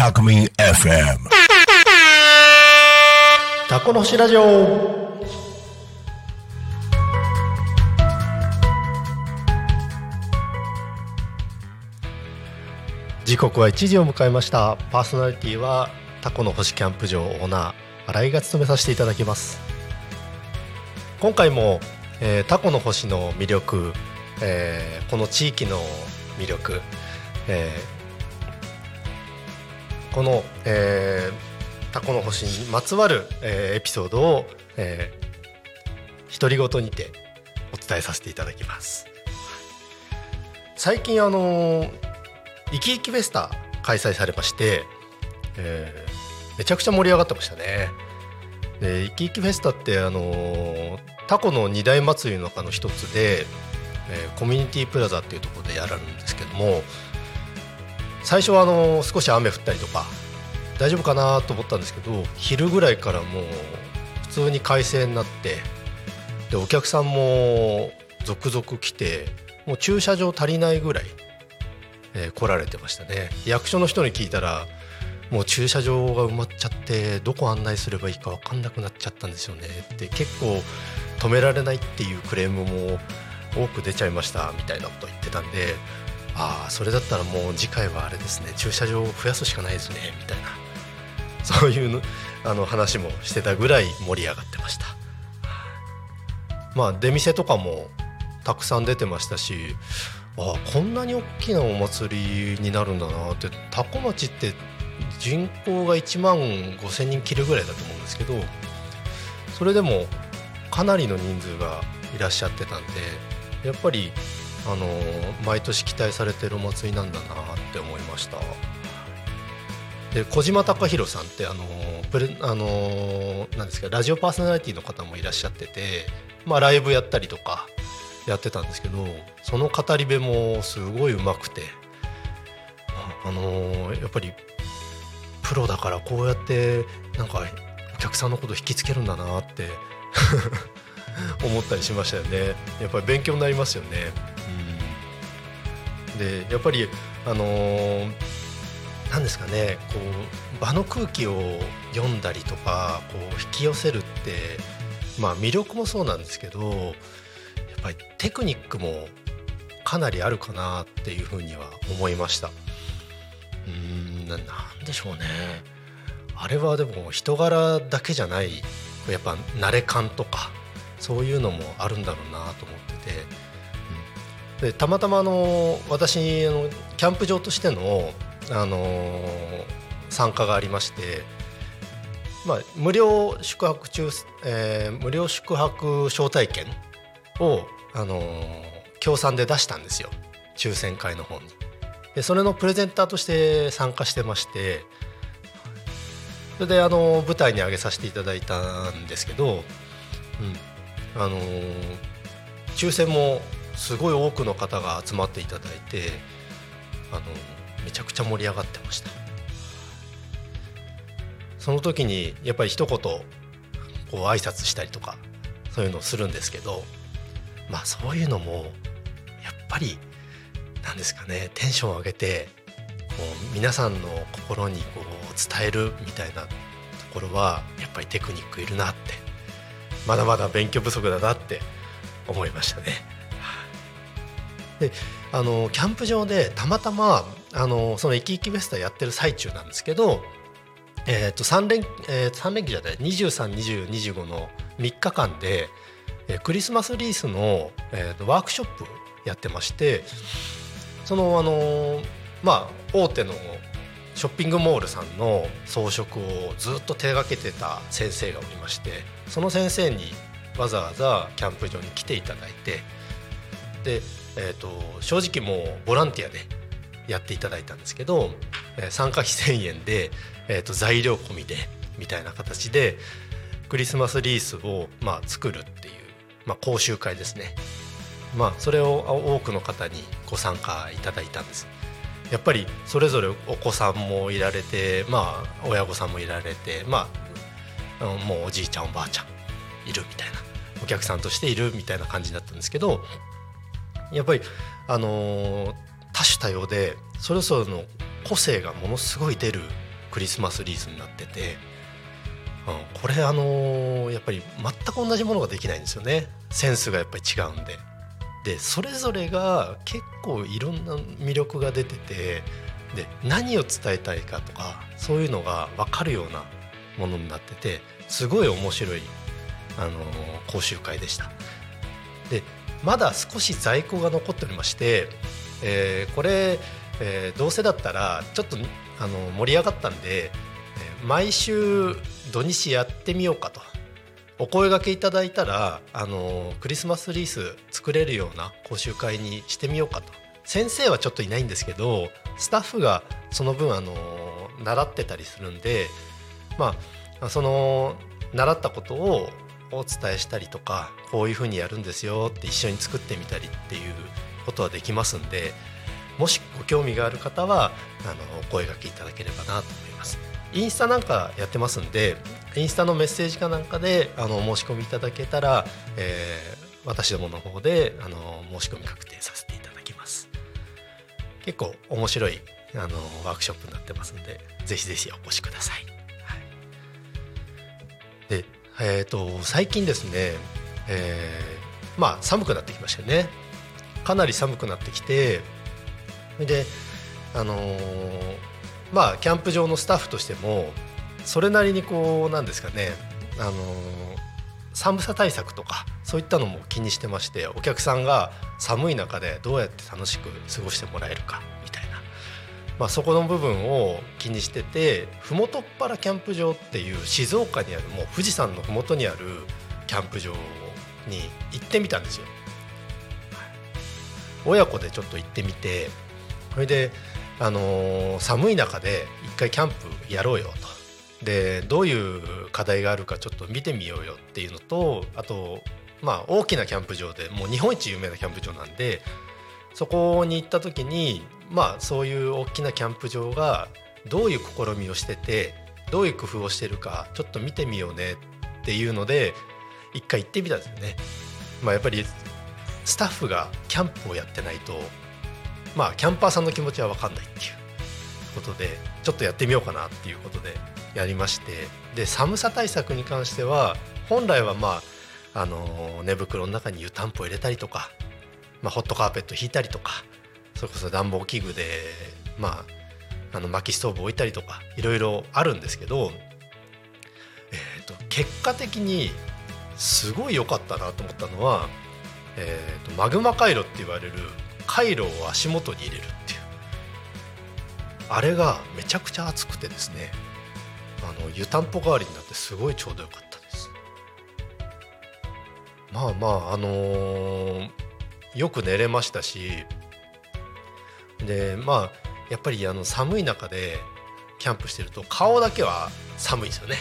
タクミン FM タコの星ラジオ。時刻は1時を迎えました。パーソナリティはタコの星キャンプ場オーナー新井が務めさせていただきます。今回も、えー、タコの星の魅力、えー、この地域の魅力、えー、この、えー、タコの星にまつわる、えー、エピソードを、えー、独り言にてお伝えさせていただきます。最近あのいきいきフェスタ開催されまして、えー、めちゃくちゃ盛り上がってましたね。でいきいきフェスタってあのタコの二大祭りの中の一つでえー、コミュニティプラザっていうところでやられるんですけども最初はあの少し雨降ったりとか大丈夫かなと思ったんですけど昼ぐらいからもう普通に快晴になってでお客さんも続々来てもう駐車場足りないぐらい、えー、来られてましたね。役所の人に聞いたらもう駐車場が埋まっちゃってどこ案内すればいいか分かんなくなっちゃったんですよね。って結構止められないっていうクレームも多く出ちゃいましたみたいなこと言ってたんでああそれだったらもう次回はあれですね駐車場を増やすしかないですねみたいな そういうのあの話もしてたぐらい盛り上がってました。まあ出店とかもたくさん出てましたしああこんなに大きなお祭りになるんだなって多古町って人口が1万5,000人切るぐらいだと思うんですけどそれでもかなりの人数がいらっしゃってたんでやっぱりあの毎年期待されてるお祭りなんだなって思いました。で小島貴弘さんってあのプレあのなんですかラジオパーソナリティの方もいらっしゃってて、まあ、ライブやったりとかやってたんですけどその語り部もすごいうまくてあのやっぱりプロだからこうやってなんかお客さんのこと引きつけるんだなって 思ったりしましたよね。やっぱり勉強になりますよね、でやっぱりあのー、なんですかねこう場の空気を読んだりとかこう引き寄せるってまあ魅力もそうなんですけどやっぱりテクニックもかなりあるかなっていうふうには思いました。うんなんでしょうね。あれはでも人柄だけじゃないやっぱ慣れ感とかそういうのもあるんだろうなと思ってて、でたまたまあの私あのキャンプ場としての、あの参加がありまして、まあ、無料宿泊中、えー、無料宿泊招待券を、あの協賛で出したんですよ抽選会の方に。でそれのプレゼンターとして参加してましてそれであの舞台に上げさせていただいたんですけど、うん、あの抽選もすごい多くの方が集まっていただいてあのめちゃくちゃ盛り上がってましたその時にやっぱり一言こう挨拶したりとかそういうのをするんですけどまあそういうのもやっぱりなんですかねテンションを上げてこう皆さんの心にこう伝えるみたいなところはやっぱりテクニックいるなってまだまだ勉強不足だなって思いましたね。であのキャンプ場でたまたまあのその「イキイキフェスタ」やってる最中なんですけど、えー、と3連えー、3連休じゃない232025の3日間で、えー、クリスマスリースの、えー、とワークショップやってましてそのあのまあ大手のショッピングモールさんの装飾をずっと手がけてた先生がおりましてその先生にわざわざキャンプ場に来ていただいてで、えーと、正直もうボランティアでやっていただいたんですけど、えー、参加費1,000円で、えーと、材料込みでみたいな形でクリスマスリースを、まあ、作るっていう、まあ、講習会ですね、まあ、それを多くの方にご参加いただいたんです。やっぱりそれぞれお子さんもいられて、まあ、親御さんもいられて、まあ、もうおじいちゃんおばあちゃんいるみたいなお客さんとしているみたいな感じだったんですけどやっぱり、あのー、多種多様でそれぞれの個性がものすごい出るクリスマスリースになってて、うん、これあのー、やっぱり全く同じものができないんですよねセンスがやっぱり違うんで。でそれぞれが結構いろんな魅力が出ててで何を伝えたいかとかそういうのが分かるようなものになっててすごい面白い、あのー、講習会でした。でまだ少し在庫が残っておりまして、えー、これ、えー、どうせだったらちょっとあの盛り上がったんで、毎週土日やってみようかと。お声がけいただいたらあのクリスマスリース作れるような講習会にしてみようかと。先生はちょっといないんですけどスタッフがその分あの習ってたりするんでまあその習ったことをお伝えしたりとかこういうふうにやるんですよって一緒に作ってみたりっていうことはできますんでもしご興味がある方はあのお声がけいただければなと思います。インスタなんかやってますんでインスタのメッセージかなんかであの申し込みいただけたら、えー、私どもの方であの申し込み確定させていただきます。結構面白いあのワークショップになってますんでぜひぜひお越しください、はい、でえーと、最近ですね、えー、まあ寒くなってきましたよね。かなり寒くなってきてであのーまあキャンプ場のスタッフとしてもそれなりにこうなんですかねあの寒さ対策とかそういったのも気にしてましてお客さんが寒い中でどうやって楽しく過ごしてもらえるか、まあ、そこの部分を気にしてて麓っ腹キャンプ場っていう静岡にあるもう富士山の麓にあるキャンプ場に行ってみたんですよ。親子でちょっと行ってみてそれであのー、寒い中で一回キャンプやろうよとでどういう課題があるかちょっと見てみようよっていうのとあとまあ大きなキャンプ場でもう日本一有名なキャンプ場なんでそこに行った時にまあそういう大きなキャンプ場がどういう試みをしててどういう工夫をしてるかちょっと見てみようねっていうので一回行ってみたんですよね。まあ、やっぱりスタッフがキャンプをやってないとまあキャンパーさんの気持ちは分かんないっていうことでちょっとやってみようかなっていうことでやりましてで寒さ対策に関しては本来はまああの寝袋の中に湯たんぽ入れたりとか、まあ、ホットカーペット引いたりとかそれこそ暖房器具でまああの薪ストーブ置いたりとかいろいろあるんですけど、えー、と結果的にすごい良かったなと思ったのは、えー、とマグマ回路って言われる回路を足元に入れるっていう。あれがめちゃくちゃ熱くてですねあの湯たんぽ代わりになってすごいちょうどよかったです。まあまああのー、よく寝れましたしでまあやっぱりあの寒い中でキャンプしてると顔だけは寒いんですよね。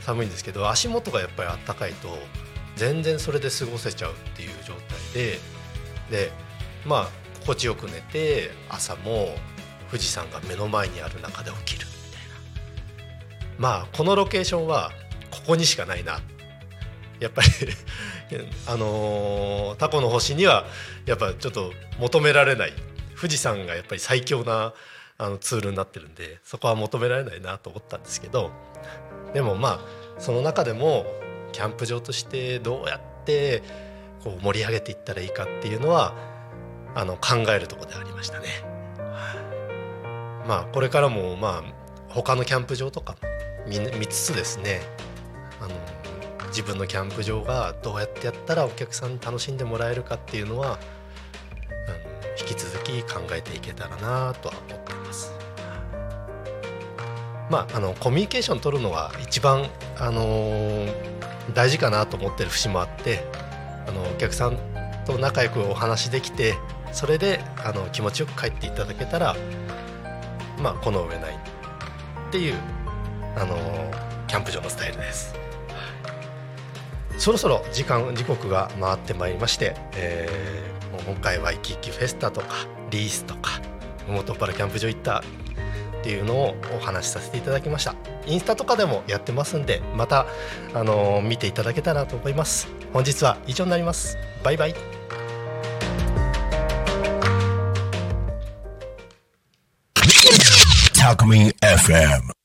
寒いんですけど足元がやっぱりあったかいと全然それで過ごせちゃうっていう状態ででまあ心地よく寝て朝も富士山が目の前にある中で起きるみたいな。まあこのロケーションはここにしかないなってやっぱり あのー、タコの星にはやっぱちょっと求められない富士山がやっぱり最強なあのツールになってるんでそこは求められないなと思ったんですけどでもまあその中でもキャンプ場としてどうやってこう盛り上げていったらいいかっていうのはあの考えるところでありましたね。まあこれからもまあ他のキャンプ場とか見見つつですねあの自分のキャンプ場がどうやってやったらお客さんに楽しんでもらえるかっていうのはあの引き続き考えていけたらなとは思っています。まあ、あのコミュニケーション取るのは一番、あのー、大事かなと思ってる節もあってあのお客さんと仲良くお話できてそれであの気持ちよく帰っていただけたらまあこの上ないっていうあのキャンプ場のスタイルです。そろそろ時間時刻が回ってまいりまして、えー、今回はイキイキフェスタとかリースとか元っ腹キャンプ場行ったっていうのをお話しさせていただきました。インスタとかでもやってますんでまたあのー、見ていただけたらと思います。本日は以上になります。バイバイ。Alchemy FM.